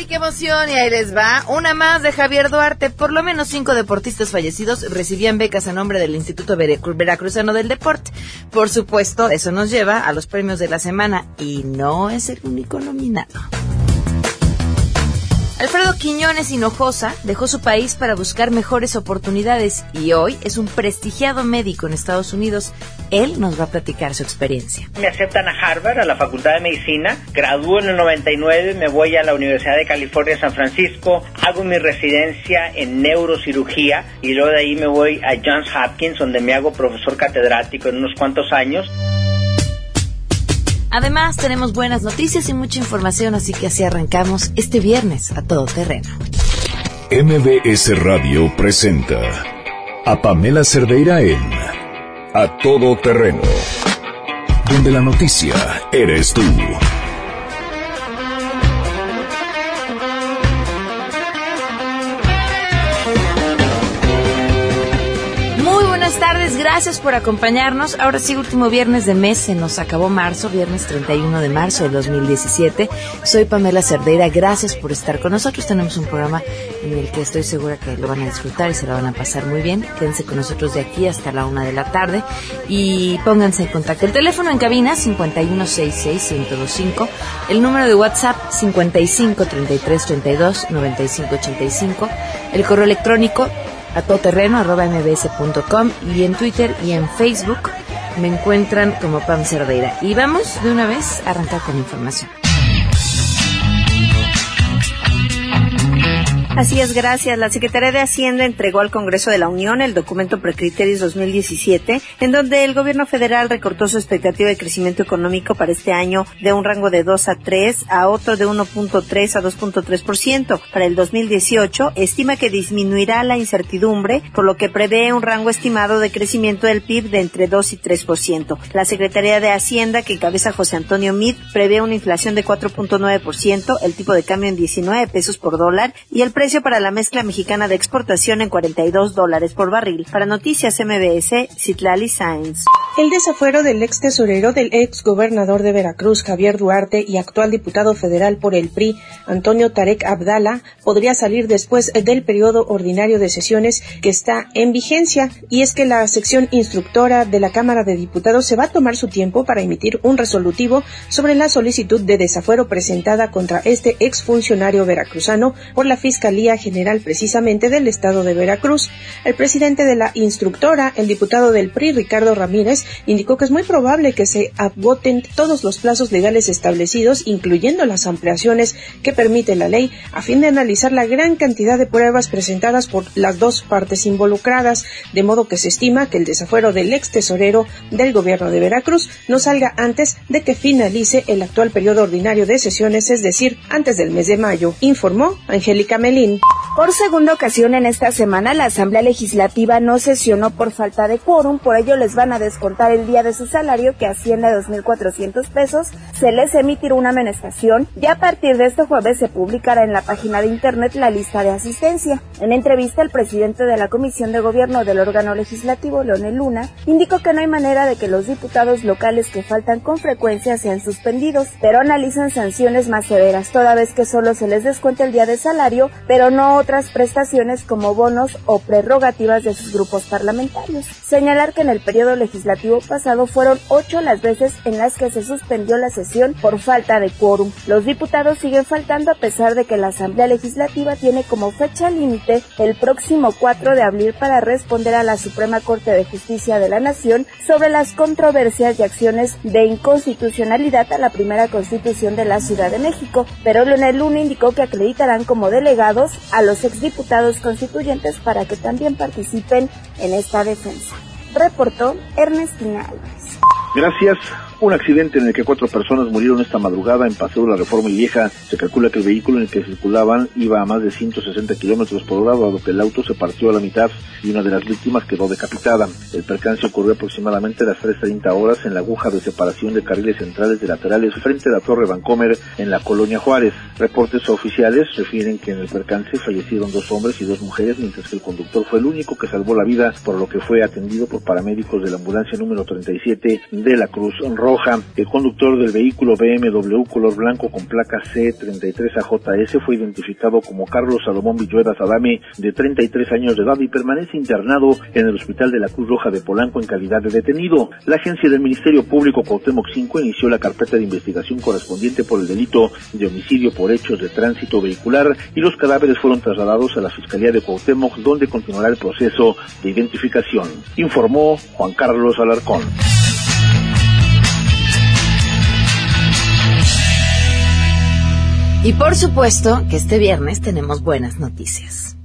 y qué emoción! Y ahí les va. Una más de Javier Duarte. Por lo menos cinco deportistas fallecidos recibían becas a nombre del Instituto Veracruzano del Deporte. Por supuesto, eso nos lleva a los premios de la semana. Y no es el único nominado. Alfredo Quiñones Hinojosa dejó su país para buscar mejores oportunidades y hoy es un prestigiado médico en Estados Unidos. Él nos va a platicar su experiencia. Me aceptan a Harvard, a la Facultad de Medicina. Gradúo en el 99, me voy a la Universidad de California, San Francisco. Hago mi residencia en neurocirugía y luego de ahí me voy a Johns Hopkins, donde me hago profesor catedrático en unos cuantos años. Además, tenemos buenas noticias y mucha información, así que así arrancamos este viernes a todo terreno. MBS Radio presenta a Pamela Cerdeira en A Todo Terreno, donde la noticia eres tú. Gracias por acompañarnos. Ahora sí, último viernes de mes, se nos acabó marzo, viernes 31 de marzo del 2017. Soy Pamela Cerdeira, gracias por estar con nosotros. Tenemos un programa en el que estoy segura que lo van a disfrutar y se lo van a pasar muy bien. Quédense con nosotros de aquí hasta la una de la tarde y pónganse en contacto. El teléfono en cabina 5166125, el número de WhatsApp 5533329585, el correo electrónico a y en Twitter y en Facebook me encuentran como Pam Cerdeira. Y vamos de una vez a arrancar con información. Así es, gracias. La Secretaría de Hacienda entregó al Congreso de la Unión el documento Precriterios 2017, en donde el gobierno federal recortó su expectativa de crecimiento económico para este año de un rango de 2 a 3 a otro de 1.3 a 2.3%. Para el 2018, estima que disminuirá la incertidumbre, por lo que prevé un rango estimado de crecimiento del PIB de entre 2 y 3%. La Secretaría de Hacienda, que encabeza José Antonio Mid, prevé una inflación de 4.9%, el tipo de cambio en 19 pesos por dólar y el precio para la mezcla mexicana de exportación en 42 dólares por barril. Para Noticias MBS, Citlali Sáenz. El desafuero del ex tesorero del ex gobernador de Veracruz, Javier Duarte, y actual diputado federal por el PRI, Antonio Tarek Abdala, podría salir después del periodo ordinario de sesiones que está en vigencia. Y es que la sección instructora de la Cámara de Diputados se va a tomar su tiempo para emitir un resolutivo sobre la solicitud de desafuero presentada contra este exfuncionario veracruzano por la Fiscalía General precisamente del estado de Veracruz. El presidente de la instructora, el diputado del PRI, Ricardo Ramírez, indicó que es muy probable que se agoten todos los plazos legales establecidos, incluyendo las ampliaciones que permite la ley, a fin de analizar la gran cantidad de pruebas presentadas por las dos partes involucradas, de modo que se estima que el desafuero del ex tesorero del gobierno de Veracruz no salga antes de que finalice el actual periodo ordinario de sesiones, es decir, antes del mes de mayo, informó Angélica Melín. Por segunda ocasión en esta semana, la Asamblea Legislativa no sesionó por falta de quórum, por ello les van a descontar el día de su salario, que asciende a 2.400 pesos, se les emitirá una amonestación y a partir de este jueves se publicará en la página de internet la lista de asistencia. En entrevista, el presidente de la Comisión de Gobierno del órgano legislativo, Leonel Luna, indicó que no hay manera de que los diputados locales que faltan con frecuencia sean suspendidos, pero analizan sanciones más severas, toda vez que solo se les descuenta el día de salario, pero no otras prestaciones como bonos o prerrogativas de sus grupos parlamentarios. Señalar que en el periodo legislativo pasado fueron ocho las veces en las que se suspendió la sesión por falta de quórum. Los diputados siguen faltando a pesar de que la Asamblea Legislativa tiene como fecha límite el próximo 4 de abril para responder a la Suprema Corte de Justicia de la Nación sobre las controversias y acciones de inconstitucionalidad a la primera constitución de la Ciudad de México, pero Leonel Luna indicó que acreditarán como delegado a los exdiputados constituyentes para que también participen en esta defensa. Reportó Ernestina Álvarez. Gracias. Un accidente en el que cuatro personas murieron esta madrugada en Paseo de la Reforma y Vieja. Se calcula que el vehículo en el que circulaban iba a más de 160 kilómetros por hora, dado que el auto se partió a la mitad y una de las víctimas quedó decapitada. El percance ocurrió aproximadamente a las 3.30 horas en la aguja de separación de carriles centrales de laterales frente a la Torre Vancomer en la colonia Juárez. Reportes oficiales refieren que en el percance fallecieron dos hombres y dos mujeres, mientras que el conductor fue el único que salvó la vida, por lo que fue atendido por paramédicos de la ambulancia número 37 de la Cruz Roja roja. El conductor del vehículo BMW color blanco con placa C33AJS fue identificado como Carlos Salomón Villueda Adame, de 33 años de edad y permanece internado en el Hospital de la Cruz Roja de Polanco en calidad de detenido. La agencia del Ministerio Público Cuauhtémoc 5 inició la carpeta de investigación correspondiente por el delito de homicidio por hechos de tránsito vehicular y los cadáveres fueron trasladados a la Fiscalía de Cuauhtémoc donde continuará el proceso de identificación, informó Juan Carlos Alarcón. Y por supuesto que este viernes tenemos buenas noticias.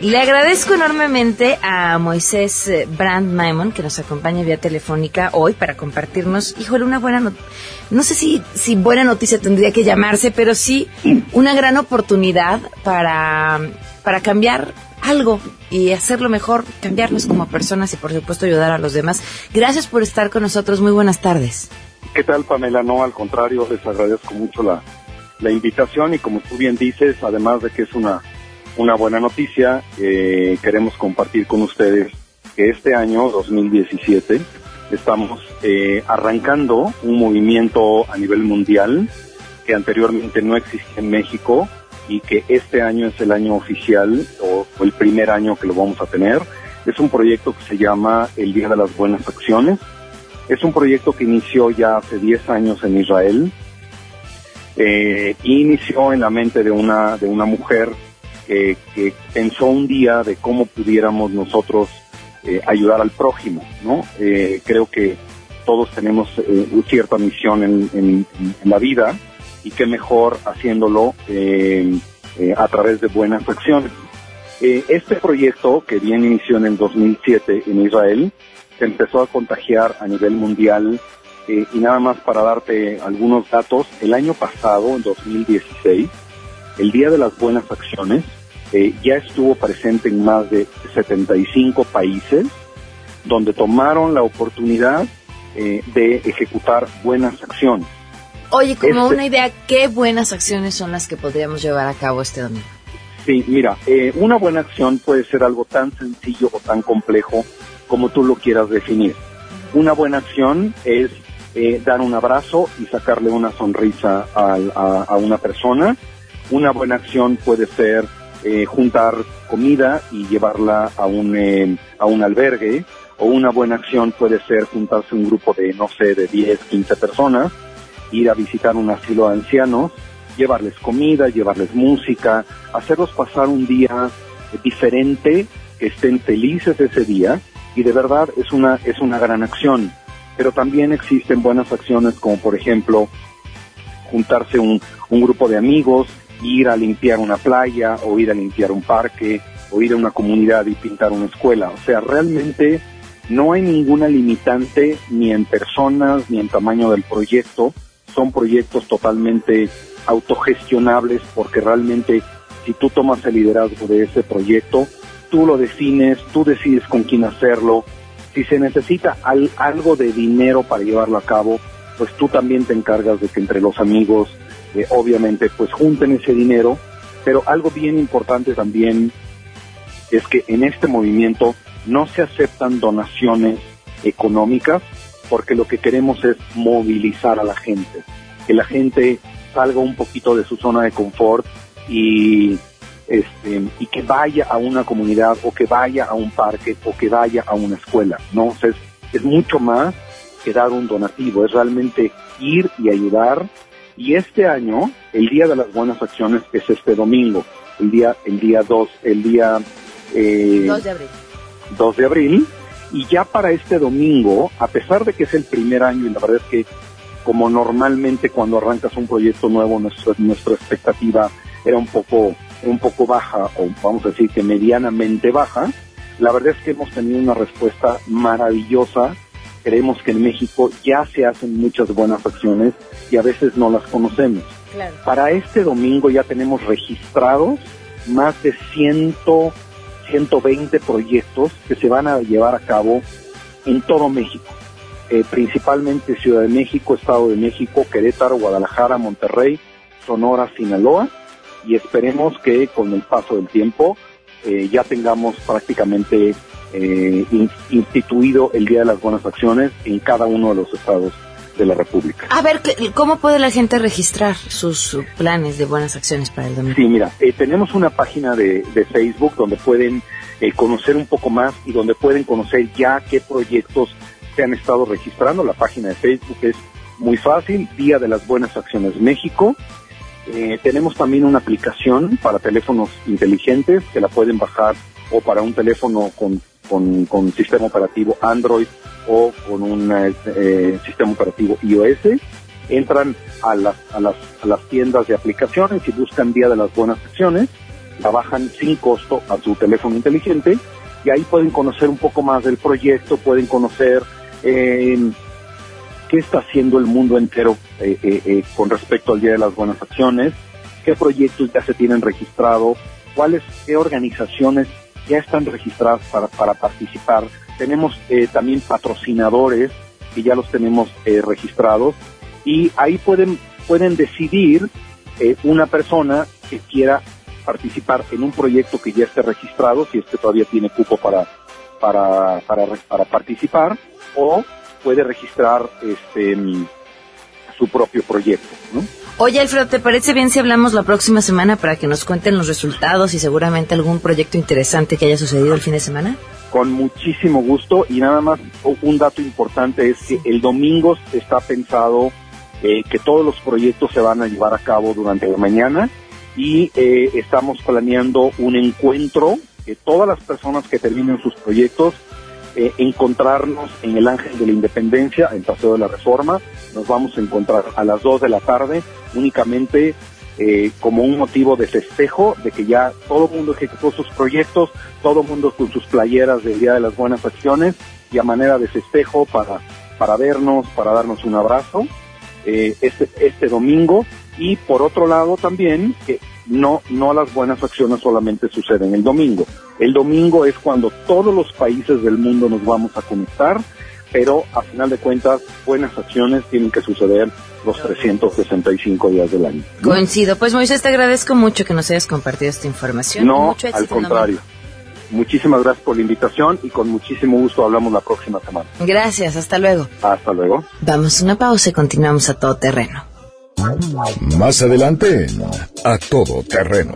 Le agradezco enormemente a Moisés eh, Brand Maimon que nos acompaña vía telefónica hoy para compartirnos, híjole, una buena noticia. No sé si, si buena noticia tendría que llamarse, pero sí una gran oportunidad para, para cambiar algo y hacerlo mejor, cambiarnos como personas y por supuesto ayudar a los demás. Gracias por estar con nosotros. Muy buenas tardes. ¿Qué tal, Pamela? No, al contrario, les agradezco mucho la, la invitación y como tú bien dices, además de que es una una buena noticia. Eh, queremos compartir con ustedes que este año, 2017, estamos eh, arrancando un movimiento a nivel mundial que anteriormente no existía en México y que este año es el año oficial o, primer año que lo vamos a tener. Es un proyecto que se llama El Día de las Buenas Acciones. Es un proyecto que inició ya hace 10 años en Israel. Eh, inició en la mente de una, de una mujer que pensó un día de cómo pudiéramos nosotros eh, ayudar al prójimo, ¿no? Eh, creo que todos tenemos eh, cierta misión en, la vida y qué mejor haciéndolo a través de buenas acciones. Este proyecto, que bien inició en el 2007 en Israel, se empezó a contagiar a nivel mundial y nada más para darte algunos datos, el año pasado, en 2016, el Día de las Buenas Acciones, eh, ya estuvo presente en más de 75 países donde tomaron la oportunidad eh, de ejecutar buenas acciones. Oye, como este una idea, ¿qué buenas acciones son las que podríamos llevar a cabo este domingo? Sí, mira, eh, una buena acción puede ser algo tan sencillo o tan complejo como tú lo quieras definir. Una buena acción es dar un abrazo y sacarle una sonrisa a una persona. Una buena acción puede ser eh, juntar comida y llevarla a un, eh, a un albergue, o una buena acción puede ser juntarse un grupo de, no sé, de 10, 15 personas, ir a visitar un asilo de ancianos, llevarles comida, llevarles música, hacerlos pasar un día diferente, que estén felices ese día, y de verdad es una, es una gran acción. Pero también existen buenas acciones como por ejemplo juntarse un, un grupo de amigos ir a limpiar una playa o ir a limpiar un parque o ir a una comunidad y pintar una escuela. O sea, realmente no hay ninguna limitante ni en personas ni en tamaño del proyecto. Son proyectos totalmente autogestionables porque realmente si tú tomas el liderazgo de ese proyecto, tú lo defines, tú decides con quién hacerlo. Si se necesita algo de dinero para llevarlo a cabo, pues tú también te encargas de que entre los amigos, obviamente pues junten ese dinero, pero algo bien importante también es que en este movimiento no se aceptan donaciones económicas porque lo que queremos es movilizar a la gente, que la gente salga un poquito de su zona de confort y este, y que vaya a una comunidad o que vaya a un parque o que vaya a una escuela, ¿no? es, es mucho más que dar un donativo, es realmente ir y ayudar y este año, el Día de las Buenas Acciones es este domingo, el día, el día 2, el día... Eh, 2 de abril. 2 de abril. Y ya para este domingo, a pesar de que es el primer año y la verdad es que como normalmente cuando arrancas un proyecto nuevo, nuestra, nuestra expectativa era un poco, un poco baja, o vamos a decir que medianamente baja, la verdad es que hemos tenido una respuesta maravillosa. Creemos que en México ya se hacen muchas buenas acciones y a veces no las conocemos. Para este domingo ya tenemos registrados más de 100, 120 proyectos que se van a llevar a cabo en todo México, eh, principalmente Ciudad de México, Estado de México, Querétaro, Guadalajara, Monterrey, Sonora, Sinaloa, y esperemos que con el paso del tiempo eh, ya tengamos prácticamente eh, instituido el Día de las Buenas Acciones en cada uno de los estados de la República. A ver, ¿cómo puede la gente registrar sus planes de buenas acciones para el domingo? Sí, mira, eh, tenemos una página de, Facebook donde pueden eh, conocer un poco más y donde pueden conocer ya qué proyectos se han estado registrando. La página de Facebook es muy fácil, Día de las Buenas Acciones México. Eh, tenemos también una aplicación para teléfonos inteligentes que la pueden bajar o para un teléfono con, con, sistema operativo Android o con un eh, sistema operativo iOS. Entran a las, a, las, a las tiendas de aplicaciones y buscan Día de las Buenas Acciones, la bajan sin costo a su teléfono inteligente y ahí pueden conocer un poco más del proyecto, pueden conocer eh, qué está haciendo el mundo entero eh, con respecto al Día de las Buenas Acciones, qué proyectos ya se tienen registrado, cuáles, qué organizaciones ya están registradas para, para participar. Tenemos eh, también patrocinadores que ya los tenemos eh, registrados y ahí pueden, pueden decidir eh, una persona que quiera participar en un proyecto que ya esté registrado, si es todavía tiene cupo para, para, para, para participar, o puede registrar este, su propio proyecto. ¿no? Oye, Alfredo, ¿te parece bien si hablamos la próxima semana para que nos cuenten los resultados y seguramente algún proyecto interesante que haya sucedido el fin de semana? Con muchísimo gusto y nada más un dato importante es que el domingo está pensado eh, que todos los proyectos se van a llevar a cabo durante la mañana y eh, estamos planeando un encuentro que todas las personas que terminen sus proyectos eh, encontrarnos en el Ángel de la Independencia, en Paseo de la Reforma. Nos vamos a encontrar a las 2 de la tarde únicamente eh, como un motivo de festejo, de que ya todo el mundo ejecutó sus proyectos, todo el mundo con sus playeras del Día de las Buenas Acciones y a manera de festejo para, para vernos, para darnos un abrazo eh, este, este domingo. Y por otro lado también, que no, no las buenas acciones solamente suceden el domingo. El domingo es cuando todos los países del mundo nos vamos a conectar, pero a final de cuentas, buenas acciones tienen que suceder los 365 días del año. Coincido. Pues Moisés, te agradezco mucho que nos hayas compartido esta información. No, al contrario. Muchísimas gracias por la invitación y con muchísimo gusto hablamos la próxima semana. Gracias, hasta luego. Hasta luego. Vamos a una pausa y continuamos a todo terreno. Más adelante, a todo terreno.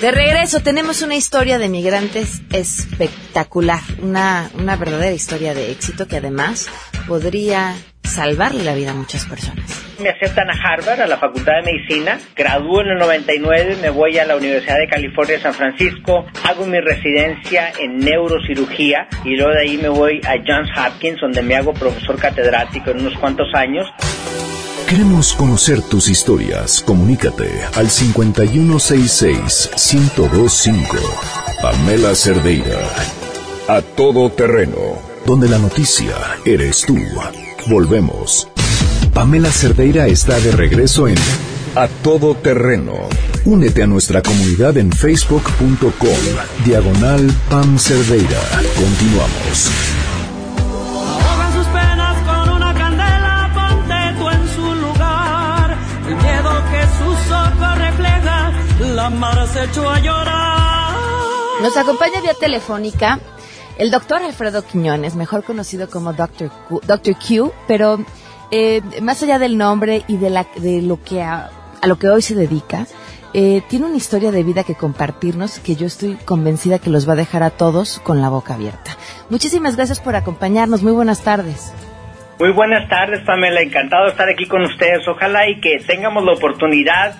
De regreso tenemos una historia de migrantes espectacular, una, una verdadera historia de éxito que además podría salvarle la vida a muchas personas. Me aceptan a Harvard, a la Facultad de Medicina, gradúo en el 99, me voy a la Universidad de California San Francisco, hago mi residencia en neurocirugía y luego de ahí me voy a Johns Hopkins donde me hago profesor catedrático en unos cuantos años. Queremos conocer tus historias. Comunícate al 5166-1025. Pamela Cerdeira. A todo terreno. Donde la noticia eres tú. Volvemos. Pamela Cerdeira está de regreso en A Todo Terreno. Únete a nuestra comunidad en facebook.com. Diagonal Pam Cerdeira. Continuamos. La mar se echó a llorar. Nos acompaña vía telefónica el doctor Alfredo Quiñones, mejor conocido como Dr. Q, Dr. Q pero eh, más allá del nombre y de, la, de lo que a, lo que hoy se dedica, eh, tiene una historia de vida que compartirnos que yo estoy convencida que los va a dejar a todos con la boca abierta. Muchísimas gracias por acompañarnos. Muy buenas tardes. Muy buenas tardes, Pamela. Encantado de estar aquí con ustedes. Ojalá y que tengamos la oportunidad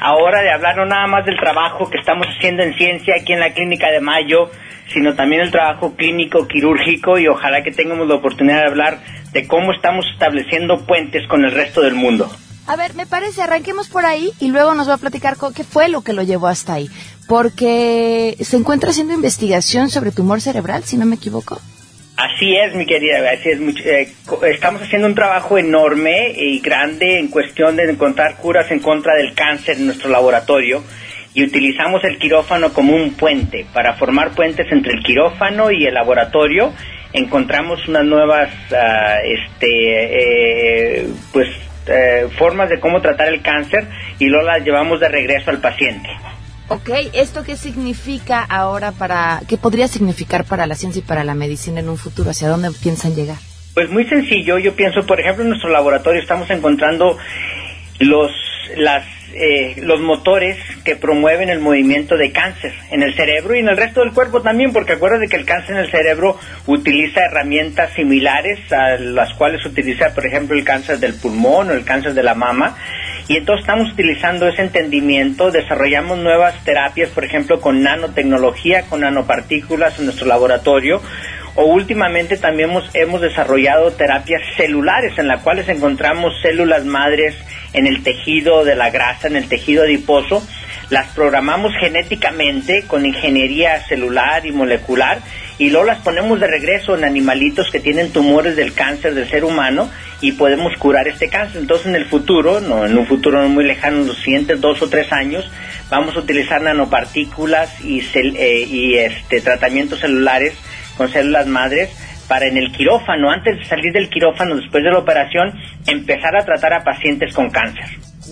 ahora de hablar no nada más del trabajo que estamos haciendo en ciencia aquí en la Clínica de Mayo, sino también el trabajo clínico, quirúrgico y ojalá que tengamos la oportunidad de hablar de cómo estamos estableciendo puentes con el resto del mundo. A ver, me parece, arranquemos por ahí y luego nos va a platicar qué fue lo que lo llevó hasta ahí. Porque se encuentra haciendo investigación sobre tumor cerebral, si no me equivoco. Así es, mi querida, así es. Eh, estamos haciendo un trabajo enorme y grande en cuestión de encontrar curas en contra del cáncer en nuestro laboratorio y utilizamos el quirófano como un puente para formar puentes entre el quirófano y el laboratorio. Encontramos unas nuevas, ah, este, eh, pues eh, formas de cómo tratar el cáncer y luego las llevamos de regreso al paciente. Ok, ¿esto qué significa ahora para, qué podría significar para la ciencia y para la medicina en un futuro? ¿Hacia dónde piensan llegar? Pues muy sencillo, yo pienso, por ejemplo, en nuestro laboratorio estamos encontrando los, las eh, los motores que promueven el movimiento de cáncer en el cerebro y en el resto del cuerpo también, porque acuérdate que el cáncer en el cerebro utiliza herramientas similares a las cuales utiliza, por ejemplo, el cáncer del pulmón o el cáncer de la mama. Y entonces estamos utilizando ese entendimiento, desarrollamos nuevas terapias, por ejemplo, con nanotecnología, con nanopartículas en nuestro laboratorio, o últimamente también hemos, hemos desarrollado terapias celulares en las cuales encontramos células madres en el tejido de la grasa, en el tejido adiposo, las programamos genéticamente con ingeniería celular y molecular y luego las ponemos de regreso en animalitos que tienen tumores del cáncer del ser humano y podemos curar este cáncer. Entonces en el futuro, no en un futuro no muy lejano, en los siguientes dos o tres años, vamos a utilizar nanopartículas y, eh, y este, tratamientos celulares con células madres para en el quirófano, antes de salir del quirófano, después de la operación, empezar a tratar a pacientes con cáncer.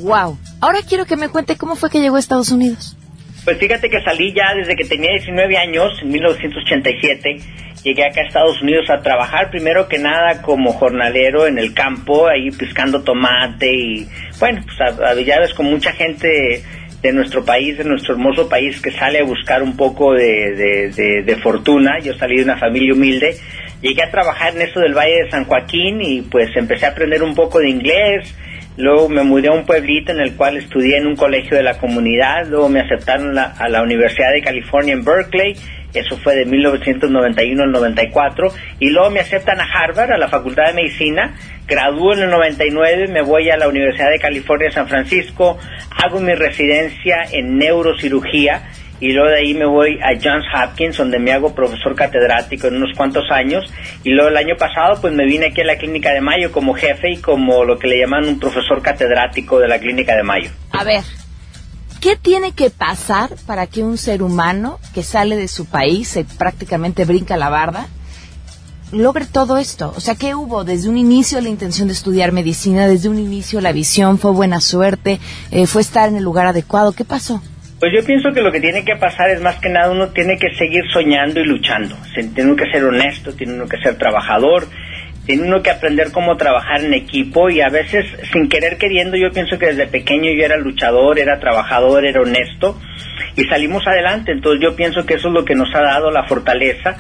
Wow. Ahora quiero que me cuente cómo fue que llegó a Estados Unidos. Pues fíjate que salí ya desde que tenía 19 años, en 1987. Llegué acá a Estados Unidos a trabajar primero que nada como jornalero en el campo, ahí pescando tomate y bueno, pues ya ves con mucha gente de nuestro país, de nuestro hermoso país que sale a buscar un poco de, de, fortuna. Yo salí de una familia humilde, llegué a trabajar en eso del Valle de San Joaquín y pues empecé a aprender un poco de inglés. Luego me mudé a un pueblito en el cual estudié en un colegio de la comunidad. Luego me aceptaron a la Universidad de California en Berkeley. Eso fue de 1991 al 94, y luego me aceptan a Harvard, a la Facultad de Medicina, gradúo en el 99, me voy a la Universidad de California San Francisco, hago mi residencia en neurocirugía, y luego de ahí me voy a Johns Hopkins, donde me hago profesor catedrático en unos cuantos años, y luego el año pasado pues me vine aquí a la Clínica de Mayo como jefe y como lo que le llaman un profesor catedrático de la Clínica de Mayo. A ver, ¿Qué tiene que pasar para que un ser humano que sale de su país, y prácticamente brinca la barda, logre todo esto? O sea, ¿qué hubo? Desde un inicio la intención de estudiar medicina, desde un inicio la visión, fue buena suerte, eh, fue estar en el lugar adecuado. ¿Qué pasó? Pues yo pienso que lo que tiene que pasar es más que nada uno tiene que seguir soñando y luchando. Tiene uno que ser honesto, tiene uno que ser trabajador, tiene uno que aprender cómo trabajar en equipo y a veces sin querer queriendo yo pienso que desde pequeño yo era luchador, era trabajador, era honesto y salimos adelante, entonces yo pienso que eso es lo que nos ha dado la fortaleza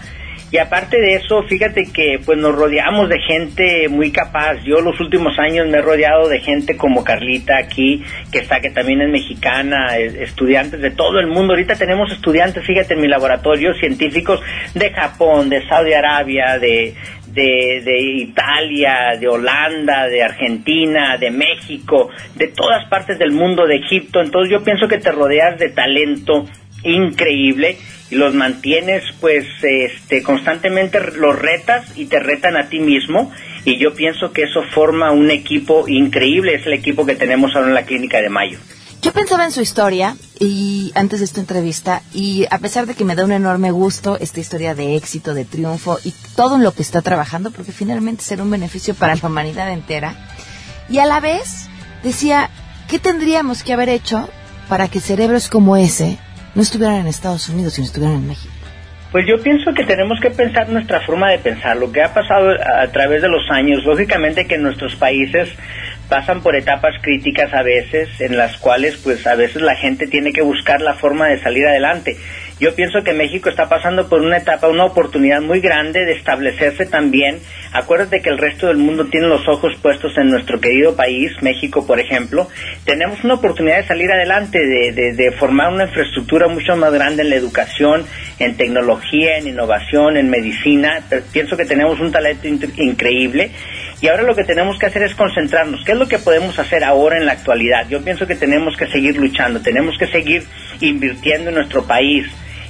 y aparte de eso, fíjate que pues nos rodeamos de gente muy capaz. Yo los últimos años me he rodeado de gente como Carlita aquí, que está, que también es mexicana, estudiantes de todo el mundo. Ahorita tenemos estudiantes, fíjate, en mi laboratorio, científicos de Japón, de Saudi Arabia, de, de, Italia, de Holanda, de Argentina, de México, de todas partes del mundo, de Egipto. Entonces yo pienso que te rodeas de talento increíble y los mantienes pues este constantemente los retas y te retan a ti mismo y yo pienso que eso forma un equipo increíble, es el equipo que tenemos ahora en la clínica de Mayo. Yo pensaba en su historia y antes de esta entrevista y a pesar de que me da un enorme gusto esta historia de éxito, de triunfo y todo en lo que está trabajando, porque finalmente será un beneficio para la humanidad entera, y a la vez decía, ¿qué tendríamos que haber hecho para que cerebros como ese no estuvieran en Estados Unidos, sino estuvieran en México? Pues yo pienso que tenemos que pensar nuestra forma de pensar, lo que ha pasado a través de los años, lógicamente que nuestros países pasan por etapas críticas a veces en las cuales pues a veces la gente tiene que buscar la forma de salir adelante. Yo pienso que México está pasando por una etapa, una oportunidad muy grande de establecerse también. Acuérdate que el resto del mundo tiene los ojos puestos en nuestro querido país, México por ejemplo. Tenemos una oportunidad de salir adelante, de, de formar una infraestructura mucho más grande en la educación, en tecnología, en innovación, en medicina. Pienso que tenemos un talento increíble y ahora lo que tenemos que hacer es concentrarnos. ¿Qué es lo que podemos hacer ahora en la actualidad? Yo pienso que tenemos que seguir luchando, tenemos que seguir invirtiendo en nuestro país,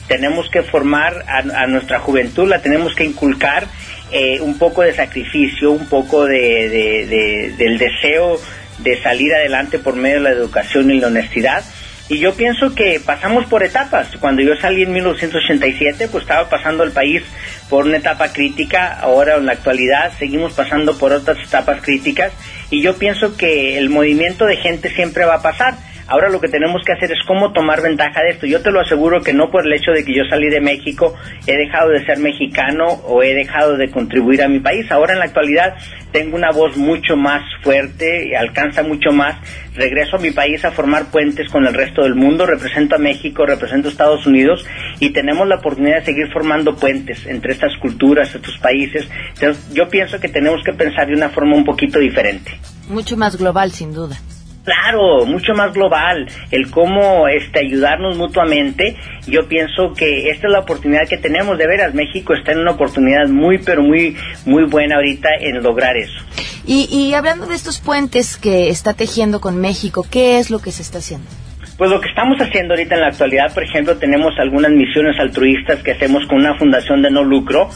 tenemos que formar a, nuestra juventud, la tenemos que inculcar eh, un poco de sacrificio, un poco de, del deseo de salir adelante por medio de la educación y la honestidad. Y yo pienso que pasamos por etapas. Cuando yo salí en 1987, pues estaba pasando el país por una etapa crítica, ahora en la actualidad seguimos pasando por otras etapas críticas y yo pienso que el movimiento de gente siempre va a pasar Ahora lo que tenemos que hacer es cómo tomar ventaja de esto. Yo te lo aseguro que no por el hecho de que yo salí de México he dejado de ser mexicano o he dejado de contribuir a mi país. Ahora en la actualidad tengo una voz mucho más fuerte, alcanza mucho más. Regreso a mi país a formar puentes con el resto del mundo. Represento a México, represento a Estados Unidos y tenemos la oportunidad de seguir formando puentes entre estas culturas, estos países. Entonces, yo pienso que tenemos que pensar de una forma un poquito diferente. Mucho más global, sin duda. Claro, mucho más global, el cómo este, ayudarnos mutuamente. Yo pienso que esta es la oportunidad que tenemos, de veras, México está en una oportunidad muy, pero muy, muy buena ahorita en lograr eso. Y, y hablando de estos puentes que está tejiendo con México, ¿qué es lo que se está haciendo? Pues lo que estamos haciendo ahorita en la actualidad, por ejemplo, tenemos algunas misiones altruistas que hacemos con una fundación de no lucro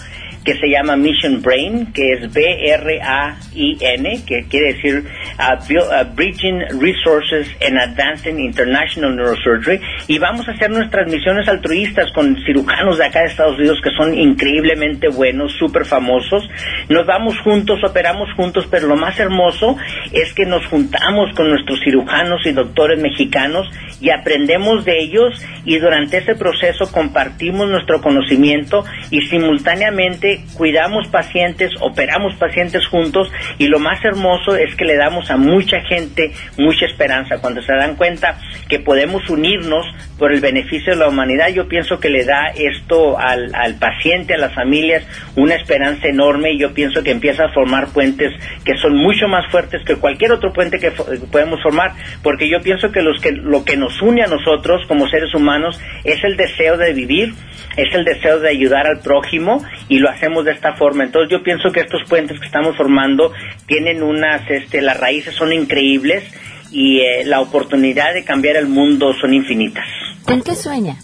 que se llama Mission Brain, que es B-R-A-I-N, que quiere decir uh, uh, Bridging Resources and Advancing International Neurosurgery, y vamos a hacer nuestras misiones altruistas con cirujanos de acá de Estados Unidos que son increíblemente buenos, súper famosos. Nos vamos juntos, operamos juntos, pero lo más hermoso es que nos juntamos con nuestros cirujanos y doctores mexicanos y aprendemos de ellos y durante ese proceso compartimos nuestro conocimiento y simultáneamente cuidamos pacientes, operamos pacientes juntos y lo más hermoso es que le damos a mucha gente mucha esperanza. Cuando se dan cuenta que podemos unirnos por el beneficio de la humanidad, yo pienso que le da esto al, al paciente, a las familias, una esperanza enorme y yo pienso que empieza a formar puentes que son mucho más fuertes que cualquier otro puente que podemos formar, porque yo pienso que, los que lo que nos une a nosotros como seres humanos es el deseo de vivir, es el deseo de ayudar al prójimo y lo hacemos de esta forma. Entonces yo pienso que estos puentes que estamos formando tienen unas, este, las raíces son increíbles y eh, la oportunidad de cambiar el mundo son infinitas. ¿Con qué sueña?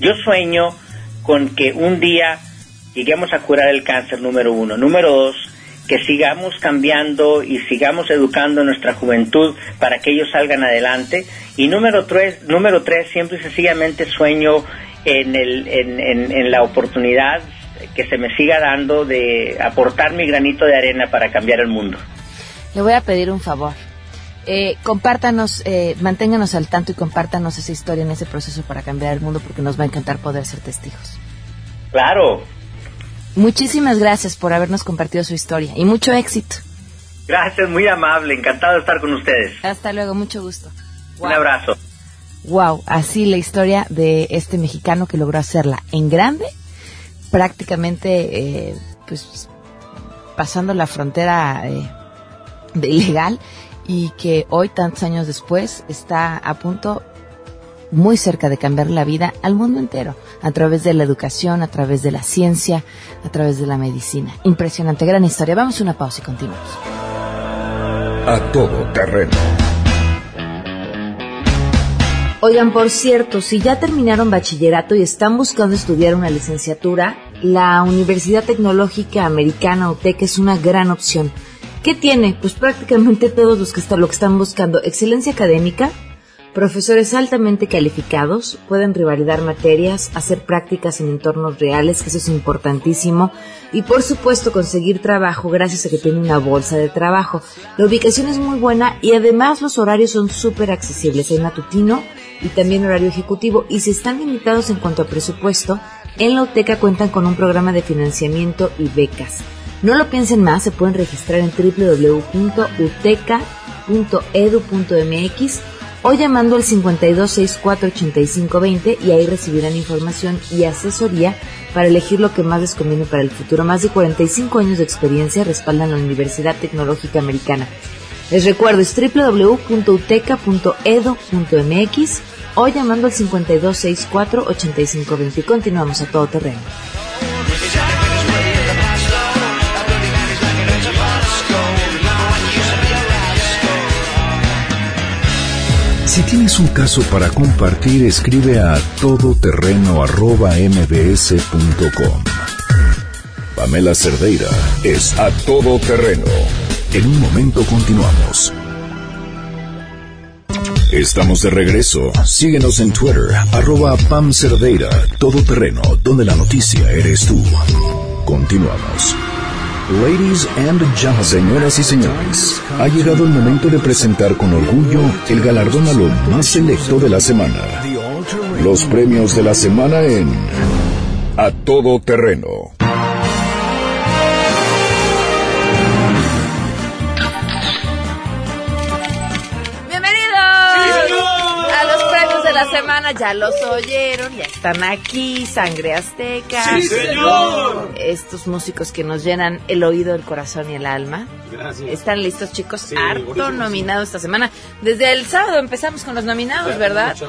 Yo sueño con que un día lleguemos a curar el cáncer, número uno. Número dos, que sigamos cambiando y sigamos educando a nuestra juventud para que ellos salgan adelante. Y número tres, número tres siempre y sencillamente sueño en, el, en, en la oportunidad que se me siga dando de aportar mi granito de arena para cambiar el mundo. Le voy a pedir un favor. Eh, compártanos, eh, manténganos al tanto y compártanos esa historia en ese proceso para cambiar el mundo porque nos va a encantar poder ser testigos. Claro. Muchísimas gracias por habernos compartido su historia y mucho éxito. Gracias, muy amable, encantado de estar con ustedes. Hasta luego, mucho gusto. Un abrazo. Wow, así la historia de este mexicano que logró hacerla en grande prácticamente eh, pues pasando la frontera eh, de ilegal y que hoy tantos años después está a punto muy cerca de cambiar la vida al mundo entero a través de la educación, a través de la ciencia, a través de la medicina. Impresionante, gran historia. Vamos a una pausa y continuamos. A todo terreno Oigan, por cierto, si ya terminaron bachillerato y están buscando estudiar una licenciatura, la Universidad Tecnológica Americana UTEC es una gran opción. ¿Qué tiene? Pues prácticamente todos los que están, lo que están buscando. Excelencia académica, Profesores altamente calificados pueden revalidar materias, hacer prácticas en entornos reales, que eso es importantísimo, y por supuesto conseguir trabajo gracias a que tiene una bolsa de trabajo. La ubicación es muy buena y además los horarios son súper accesibles. Hay matutino y también horario ejecutivo y si están limitados en cuanto a presupuesto, en la UTECA cuentan con un programa de financiamiento y becas. No lo piensen más, se pueden registrar en www.uteca.edu.mx o llamando al 52648520 y ahí recibirán información y asesoría para elegir lo que más les conviene para el futuro. Más de 45 años de experiencia respaldan la Universidad Tecnológica Americana. Les recuerdo, es www.uteca.edu.mx o llamando al 52648520. Continuamos a todo terreno. Si tienes un caso para compartir, escribe a todoterreno.mbs.com. Pamela Cerdeira es a todoterreno. En un momento continuamos. Estamos de regreso. Síguenos en Twitter, arroba Pam Cerdeira, todo terreno, donde la noticia eres tú. Continuamos. Ladies and gentlemen, señoras y señores, ha llegado el momento de presentar con orgullo el galardón a lo más selecto de la semana. Los premios de la semana en A Todo Terreno. Semana, ya los oyeron, ya están aquí, Sangre Azteca. ¡Sí, señor! Estos músicos que nos llenan el oído, el corazón y el alma. Gracias. ¿Están listos, chicos? Sí, Harto nominado esta semana. Desde el sábado empezamos con los nominados, ¿verdad? Día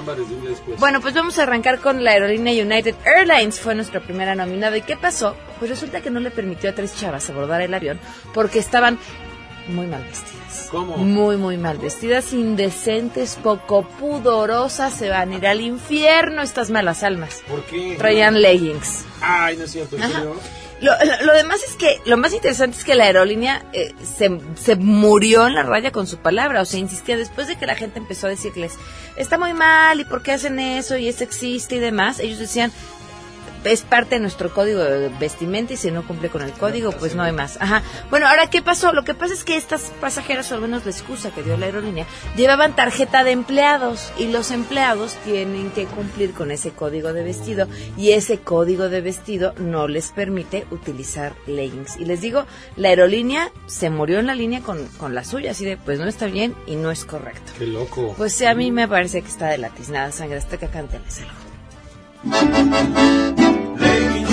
después. Bueno, pues vamos a arrancar con la aerolínea United Airlines, fue nuestra primera nominada. ¿Y qué pasó? Pues resulta que no le permitió a tres chavas abordar el avión porque estaban muy mal vestidas. ¿Cómo? Muy, muy mal vestidas, indecentes, poco pudorosas, se van a ir al infierno estas malas almas. ¿Por qué? Traían leggings. Ay, no es cierto. Lo, lo- lo demás es que, lo más interesante es que la aerolínea eh, se, se murió en la raya con su palabra, o sea, insistía después de que la gente empezó a decirles, está muy mal, y por qué hacen eso, y es sexista y demás, ellos decían, es parte de nuestro código de vestimenta y si no cumple con el código, pues no hay más. Ajá. Bueno, ahora, ¿qué pasó? Lo que pasa es que estas pasajeras, o al menos la excusa que dio la aerolínea, llevaban tarjeta de empleados y los empleados tienen que cumplir con ese código de vestido y ese código de vestido no les permite utilizar leggings. Y les digo, la aerolínea se murió en la línea con, con la suya, así de, pues no está bien y no es correcto. Qué loco. Pues a mí me parece que está de la tiznada sangre hasta que cántenles algo. Leggings.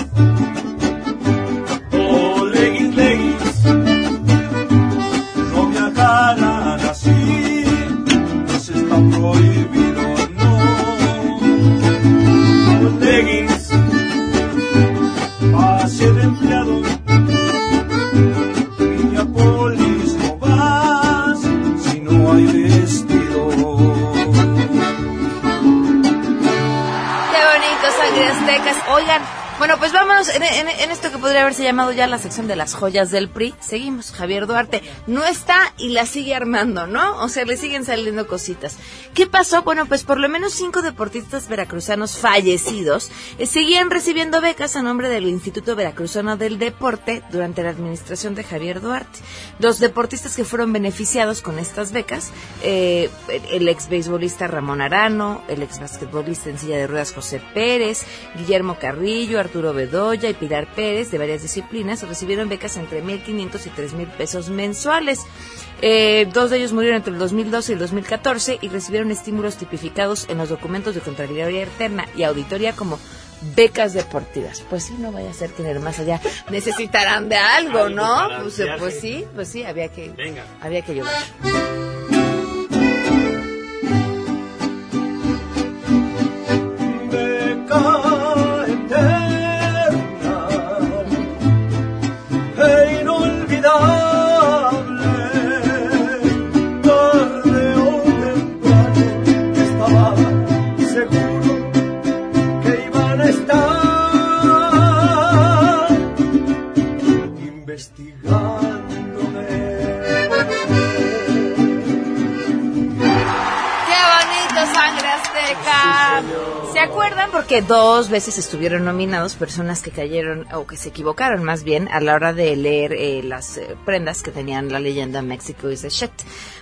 Oigan, bueno, pues vámonos en, en- en esto que podría haberse llamado ya la sección de las joyas del PRI. Seguimos, Javier Duarte no está y la sigue armando, ¿no? O sea, le siguen saliendo cositas. ¿Qué pasó? Bueno, pues por lo menos cinco deportistas veracruzanos fallecidos eh, seguían recibiendo becas a nombre del Instituto Veracruzano del Deporte durante la administración de Javier Duarte. Los deportistas que fueron beneficiados con estas becas, eh, el ex beisbolista Ramón Arano, el ex basquetbolista en silla de ruedas José Pérez, Guillermo Carrillo, Arturo Bedoya y Pilar Pérez, de varias disciplinas, recibieron becas entre 1.500 y 3.000 pesos mensuales. Eh, dos de ellos murieron entre el 2012 y el 2014 y recibieron estímulos tipificados en los documentos de Contraloría Interna y Auditoría como becas deportivas. Pues sí, no vaya a ser que en el más allá necesitarán de algo, ¿no? Pues, el pues sí, pues sí, había que, Venga. había que llover. ¿Se acuerdan? Porque dos veces estuvieron nominados personas que cayeron, o que se equivocaron más bien, a la hora de leer eh, las eh, prendas que tenían la leyenda México is a shit.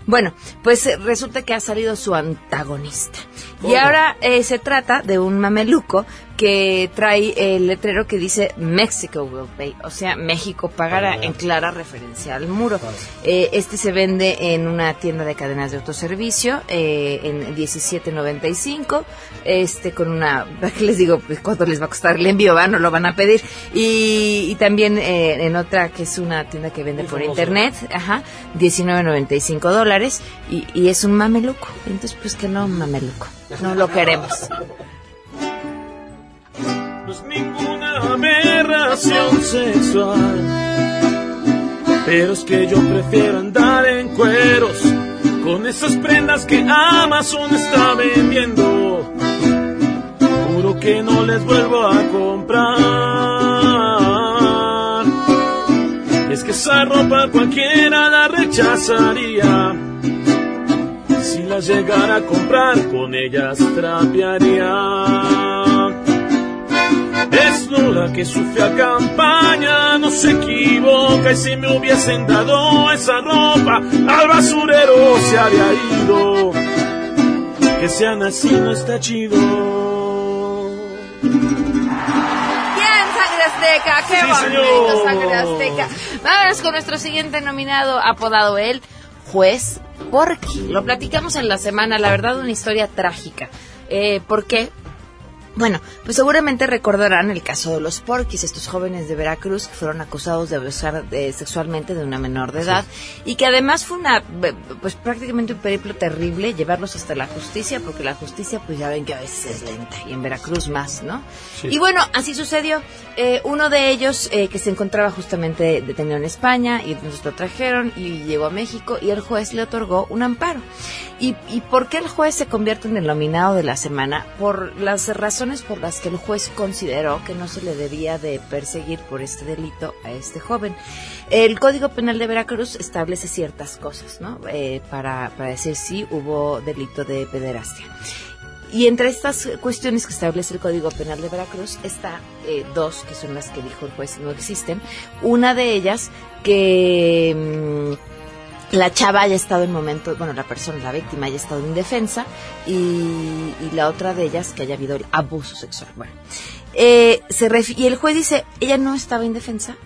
Bueno, pues eh, resulta que ha salido su antagonista. Y ahora eh, se trata de un mameluco que trae el letrero que dice Mexico will pay, o sea, México pagará Pagará. en clara referencia al muro. Eh, este se vende en una tienda de cadenas de autoservicio eh, en 17.95, este con una, ¿qué les digo? Pues, ¿Cuánto les va a costar el envío? ¿va? No lo van a pedir. Y, y también eh, en otra que es una tienda que vende por internet, ajá, 19.95 dólares y, y es un mameluco. Entonces, pues que no, mameluco. No lo queremos. no es ninguna aberración sexual. Pero es que yo prefiero andar en cueros con esas prendas que Amazon está vendiendo. Que no les vuelvo a comprar. Es que esa ropa cualquiera la rechazaría. Si las llegara a comprar, con ellas trapearía. Desnuda que su fea campaña no se equivoca y si me hubiesen dado esa ropa al basurero se había ido. Que sean así no está chido. Bien, Sangre Azteca, qué Sí, bonito. Sangre Azteca. Vámonos con nuestro siguiente nominado, apodado él, Juez Porky. Lo platicamos en la semana, la verdad, una historia trágica. Eh, ¿Por qué? Bueno, pues seguramente recordarán el caso de los porquis, estos jóvenes de Veracruz que fueron acusados de abusar eh, sexualmente de una menor de edad y que además fue una, eh, pues prácticamente un periplo terrible llevarlos hasta la justicia porque la justicia pues ya ven que a veces es lenta y en Veracruz más, ¿no? Sí. Y bueno, así sucedió. Eh, uno de ellos eh, que se encontraba justamente detenido en España y entonces lo trajeron y llegó a México y el juez le otorgó un amparo. ¿Y, y por qué el juez se convierte en el nominado de la semana? Por las razones por las que el juez consideró que no se le debía de perseguir por este delito a este joven. El Código Penal de Veracruz establece ciertas cosas, ¿no? Eh, para, para decir si hubo delito de pederastia. Y entre estas cuestiones que establece el Código Penal de Veracruz está eh, dos, que son las que dijo el juez no existen. Una de ellas que mm, la chava haya estado en momento, bueno, la persona, la víctima haya estado indefensa y, la otra de ellas que haya habido abuso sexual. Bueno, eh, se y el juez dice, ella no estaba indefensa,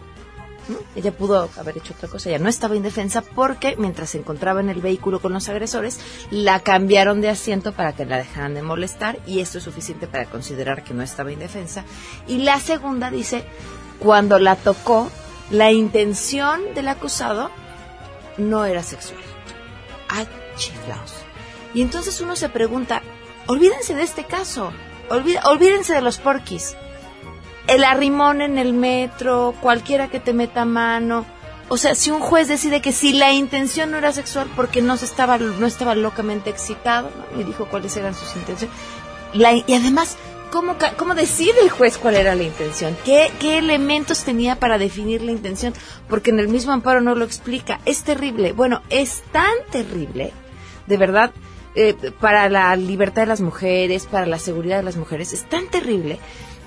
¿no? Ella pudo haber hecho otra cosa, ella no estaba indefensa porque mientras se encontraba en el vehículo con los agresores, la cambiaron de asiento para que la dejaran de molestar y esto es suficiente para considerar que no estaba indefensa. Y la segunda dice, cuando la tocó, la intención del acusado no era sexual. Ah, chiflaos. Y entonces uno se pregunta, olvídense de este caso, olvídense de los porquis el arrimón en el metro, cualquiera que te meta mano. O sea, si un juez decide que si la intención no era sexual porque no se estaba no estaba locamente excitado, ¿no? y dijo cuáles eran sus intenciones. Y además, ¿cómo, ¿cómo decide el juez cuál era la intención? ¿Qué, ¿Qué elementos tenía para definir la intención? Porque en el mismo amparo no lo explica. Es terrible. Bueno, es tan terrible, de verdad, eh, para la libertad de las mujeres, para la seguridad de las mujeres, es tan terrible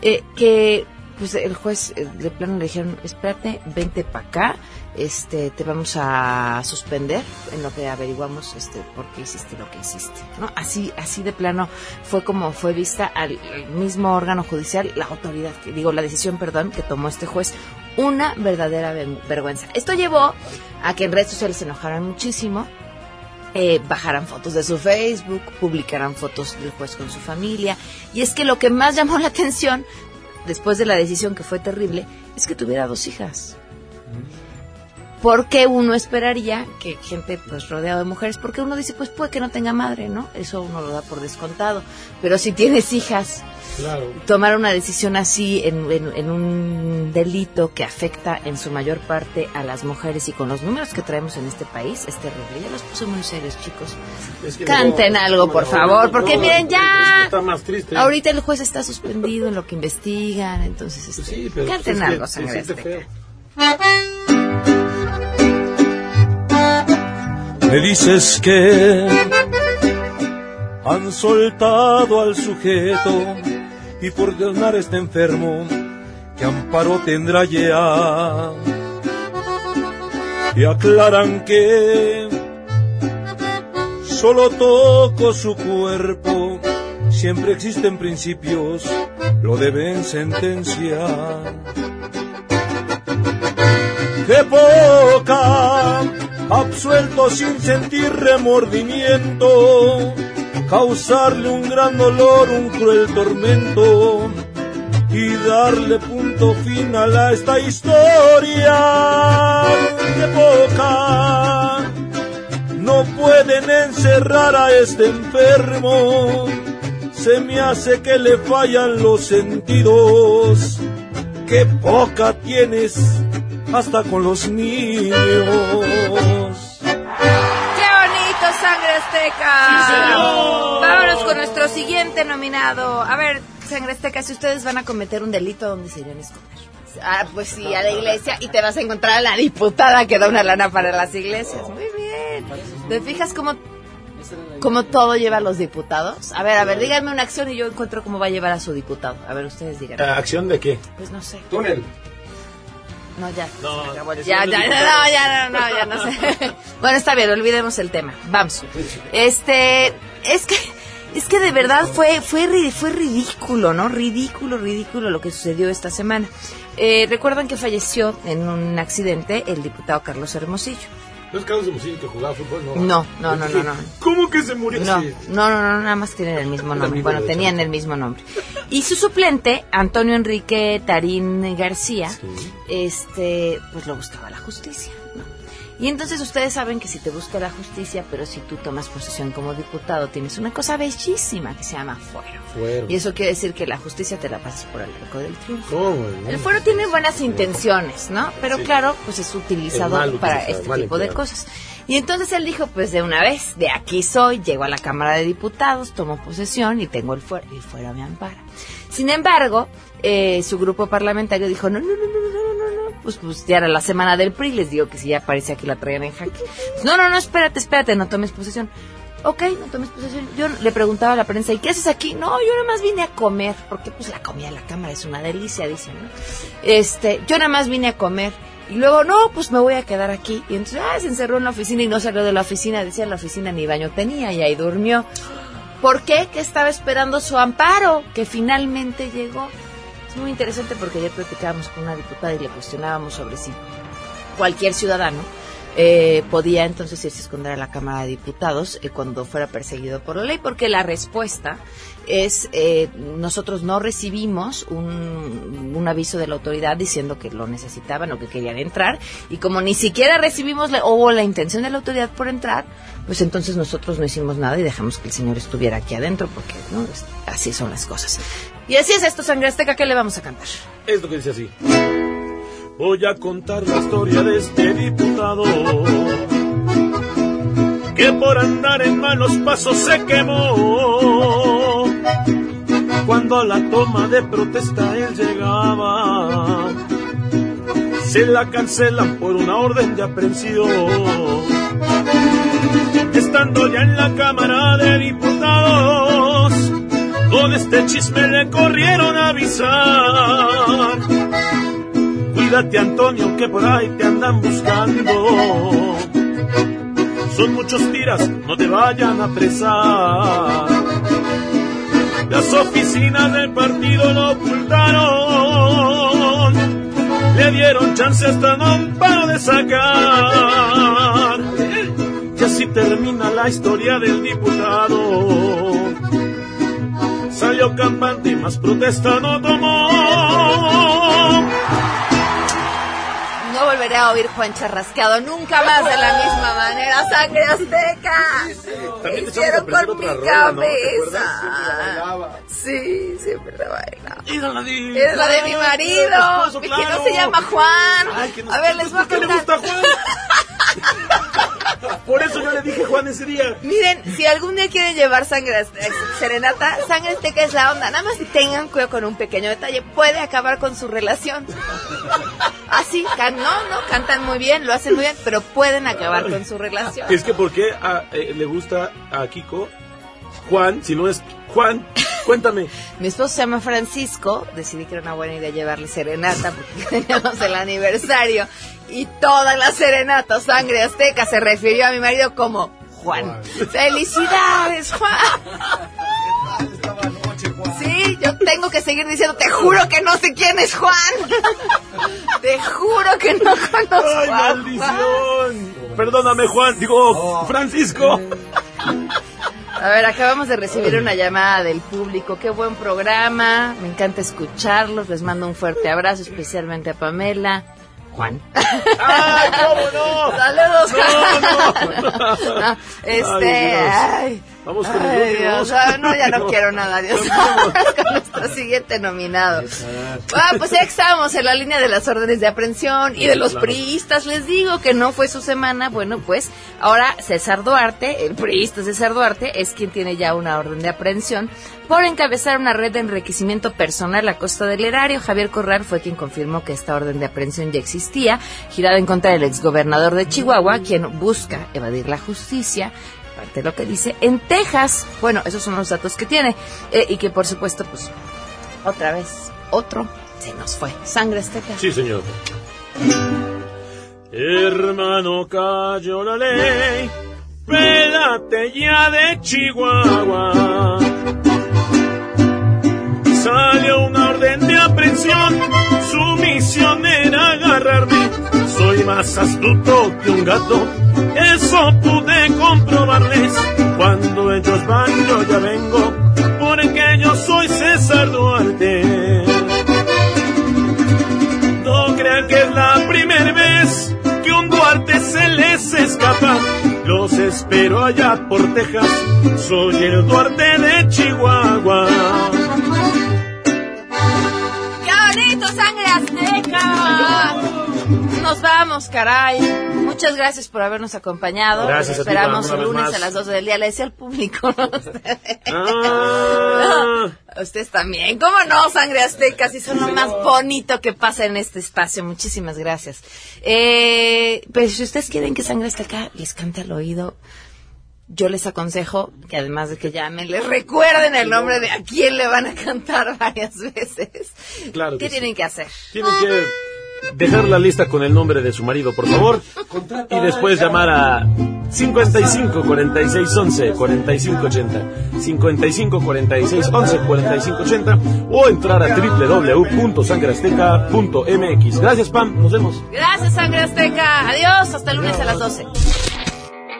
eh, que pues el juez eh, de plano le dijeron, espérate, vente para acá, este, te vamos a suspender en lo que averiguamos este por qué hiciste lo que hiciste, ¿no? Así, así de plano fue como fue vista al, mismo órgano judicial, la autoridad, digo, la decisión, perdón, que tomó este juez, una verdadera vergüenza. Esto llevó a que en redes sociales se enojaran muchísimo, eh, bajaran fotos de su Facebook, publicaran fotos del juez con su familia. Y es que lo que más llamó la atención, después de la decisión que fue terrible, es que tuviera dos hijas. Porque uno esperaría que gente pues rodeado de mujeres, porque uno dice, pues puede que no tenga madre, ¿no? Eso uno lo da por descontado. Pero si tienes hijas, Claro. tomar una decisión así en, en- en un delito que afecta en su mayor parte a las mujeres y con los números que traemos en este país es terrible. Ya los puse muy serios, chicos. Es que Canten no, algo, no, por no, favor, porque miren, ya. Está más triste. Ahorita el juez está suspendido en lo que investigan, entonces este, Pues sí, pero canten es que algo, sangre. Me dices que han soltado al sujeto y por ganar está enfermo, que amparo tendrá ya. Y aclaran que solo toco su cuerpo, siempre existen principios, lo deben sentenciar. ¡Qué poca! Absuelto sin sentir remordimiento, causarle un gran dolor, un cruel tormento y darle punto final a esta historia. ¡Qué poca! No pueden encerrar a este enfermo, se me hace que le fallan los sentidos. ¡Qué poca tienes! hasta con los niños. ¡Qué bonito, sangre azteca! Vámonos con nuestro siguiente nominado. A ver, sangre azteca, si ustedes van a cometer un delito, ¿dónde se irían a esconder? Ah, pues sí, a la iglesia y te vas a encontrar a la diputada que da una lana para las iglesias. Muy bien. ¿Te fijas cómo ¿Cómo todo lleva a los diputados? A ver, a ver, díganme una acción y yo encuentro cómo va a llevar a su diputado. A ver, ustedes digan. Eh, ¿Acción de qué? Pues no sé. Túnel. No, ya. No, se acabó. es ya, ya, diputado. no, ya, no, no, ya no sé. bueno, está bien, olvidemos el tema. Vamos. Este, es que, es que de verdad fue, fue, fue ridículo, ¿no? Ridículo, ridículo lo que sucedió esta semana. Eh, Recuerdan que falleció en un accidente el diputado Carlos Hermosillo. ¿No es Carlos de que jugaba fútbol? No, No, no, no, no, no. ¿Cómo que se murió? No, no, no, no, nada más tienen el mismo nombre. Bueno, tenían el mismo nombre. Y su suplente, Antonio Enrique Tarín García, este, pues lo buscaba la justicia. ¿no? Y entonces ustedes saben que si te busca la justicia, pero si tú tomas posesión como diputado, tienes una cosa bellísima que se llama fuero. Y eso quiere decir que la justicia te la pasas por el arco del triunfo. Oh, el fuero tiene buenas intenciones, ¿no? Pero claro, pues es utilizado para este tipo de cosas. Y entonces él dijo, pues de una vez, de aquí soy, llego a la Cámara de Diputados, tomo posesión y tengo el fuero. Y fuera me ampara. Sin embargo, eh, su grupo parlamentario dijo, no, no, no, no, no pues, pues ya era la semana del PRI, les digo que si ya parecía que la traían en jaque. No, no, no, espérate, espérate, no tomes posesión. Ok, no tomes posesión. Yo le preguntaba a la prensa, ¿y qué haces aquí? No, yo nada más vine a comer, porque pues la comida de la cámara es una delicia, dicen, ¿no? Este, yo nada más vine a comer. Y luego, no, pues me voy a quedar aquí. Y entonces, ah, se encerró en la oficina y no salió de la oficina. Decía, la oficina ni baño tenía y ahí durmió. ¿Por qué? Que estaba esperando su amparo, que finalmente llegó. Es muy interesante porque ayer platicábamos con una diputada y le cuestionábamos sobre si cualquier ciudadano eh, podía entonces irse a esconder a la Cámara de Diputados eh, cuando fuera perseguido por la ley, porque la respuesta es eh, nosotros no recibimos un, aviso de la autoridad diciendo que lo necesitaban o que querían entrar y como ni siquiera recibimos la, o la intención de la autoridad por entrar, pues entonces nosotros no hicimos nada y dejamos que el señor estuviera aquí adentro porque no así son las cosas. Y así es esto, sangre azteca, ¿qué le vamos a cantar? Es lo que dice así. Voy a contar la historia de este diputado que por andar en malos pasos se quemó. Cuando a la toma de protesta él llegaba, se la cancelan por una orden de aprehensión. Estando ya en la Cámara de Diputados, con este chisme le corrieron a avisar. Cuídate Antonio que por ahí te andan buscando. Son muchos tiras, no te vayan a apresar. Las oficinas del partido lo ocultaron. Le dieron chance hasta no amparo de sacar. Y así termina la historia del diputado. Salió campante y más protesta no tomó. No volveré a oír Juan Charrasqueado nunca más de la misma manera. ¡Sangre azteca! También te Hicieron echamos a con mi rola, ¿no? ¿Te cabeza. bailaba. Sí, siempre la bailaba. Era la de, Es la de mi marido, Esposo, que claro. no se llama Juan. Ay, que no- A ver, les voy a ¿Por qué le contar. gusta Juan? Por eso yo le dije Juan ese día. Miren, si algún día quieren llevar sangre serenata, sangre azteca es la onda. Nada más tengan cuidado con un pequeño detalle. Puede acabar con su relación. Así, can- no, no, cantan muy bien, lo hacen muy bien, pero pueden acabar con su relación. Es que ¿por qué a- eh, le gusta a Kiko Juan si no es Juan? Cuéntame. Mi esposo se llama Francisco, decidí que era una buena idea llevarle serenata porque teníamos el aniversario y toda la serenata sangre azteca se refirió a mi marido como Juan. ¡Felicidades, Juan! Sí, yo tengo que seguir diciendo, te juro que no sé quién es Juan. Te juro que no conozco ¡Ay, Juan. maldición! Perdóname, Juan. Digo, Francisco. A ver, acabamos de recibir una llamada del público. Qué buen programa. Me encanta escucharlos. Les mando un fuerte abrazo, especialmente a Pamela. Juan. ¡Ay, cómo no! Saludos, No, Juan. no. No, este, Ay. Vamos con ay, Dios, no, ya no quiero nada, Dios. Vamos con nuestro siguiente nominado. Ah, pues ya que estábamos en la línea de las órdenes de aprehensión y de los Claro. priistas, les digo que no fue su semana. Bueno, pues ahora César Duarte, el priista César Duarte, es quien tiene ya una orden de aprehensión por encabezar una red de enriquecimiento personal a costa del erario. Javier Corral fue quien confirmó que esta orden de aprehensión ya existía, girada en contra del exgobernador de Chihuahua, quien busca evadir la justicia lo que dice, en Texas, bueno, esos son los datos que tiene, eh, y que por supuesto, pues, otra vez, otro, se nos fue. Sangre azteca. Sí, señor. Hermano, cayó la ley, pélate ya de Chihuahua. Salió una orden de aprehensión, su misión era agarrarme. Soy más astuto que un gato, eso pude comprobarles. Cuando ellos van, yo ya vengo, porque yo soy César Duarte. No crean que es la primera vez que un Duarte se les escapa. Los espero allá por Texas, soy el Duarte de Chihuahua. ¡Qué bonito, sangre azteca! Nos vamos, caray. Muchas gracias por habernos acompañado. Gracias a ti, esperamos el lunes a las 12 del día. Le decía al público. ¿no? Ah. Ustedes también. ¿Cómo no, sangre azteca? Si son lo más bonito que pasa en este espacio. Muchísimas gracias. Eh, pues si ustedes quieren que sangre azteca les cante al oído, yo les aconsejo que además de que llamen, les recuerden el nombre de a quién le van a cantar varias veces. Claro ¿Qué sí. tienen que hacer? Tienen que dejar la lista con el nombre de su marido, por favor, y después llamar a 55 46 11 45 80, 55 46 11 45 80 o entrar a www.sangreazteca.mx. Gracias, Pam. Nos vemos. Gracias, Sangre Azteca. Adiós, hasta el lunes a las 12.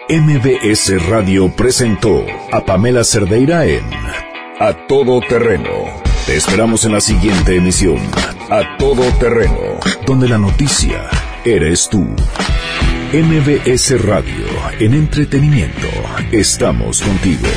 MBS Radio presentó a Pamela Cerdeira en A Todo Terreno. Te esperamos en la siguiente emisión, A Todo Terreno, donde la noticia eres tú. MBS Radio, en entretenimiento, estamos contigo.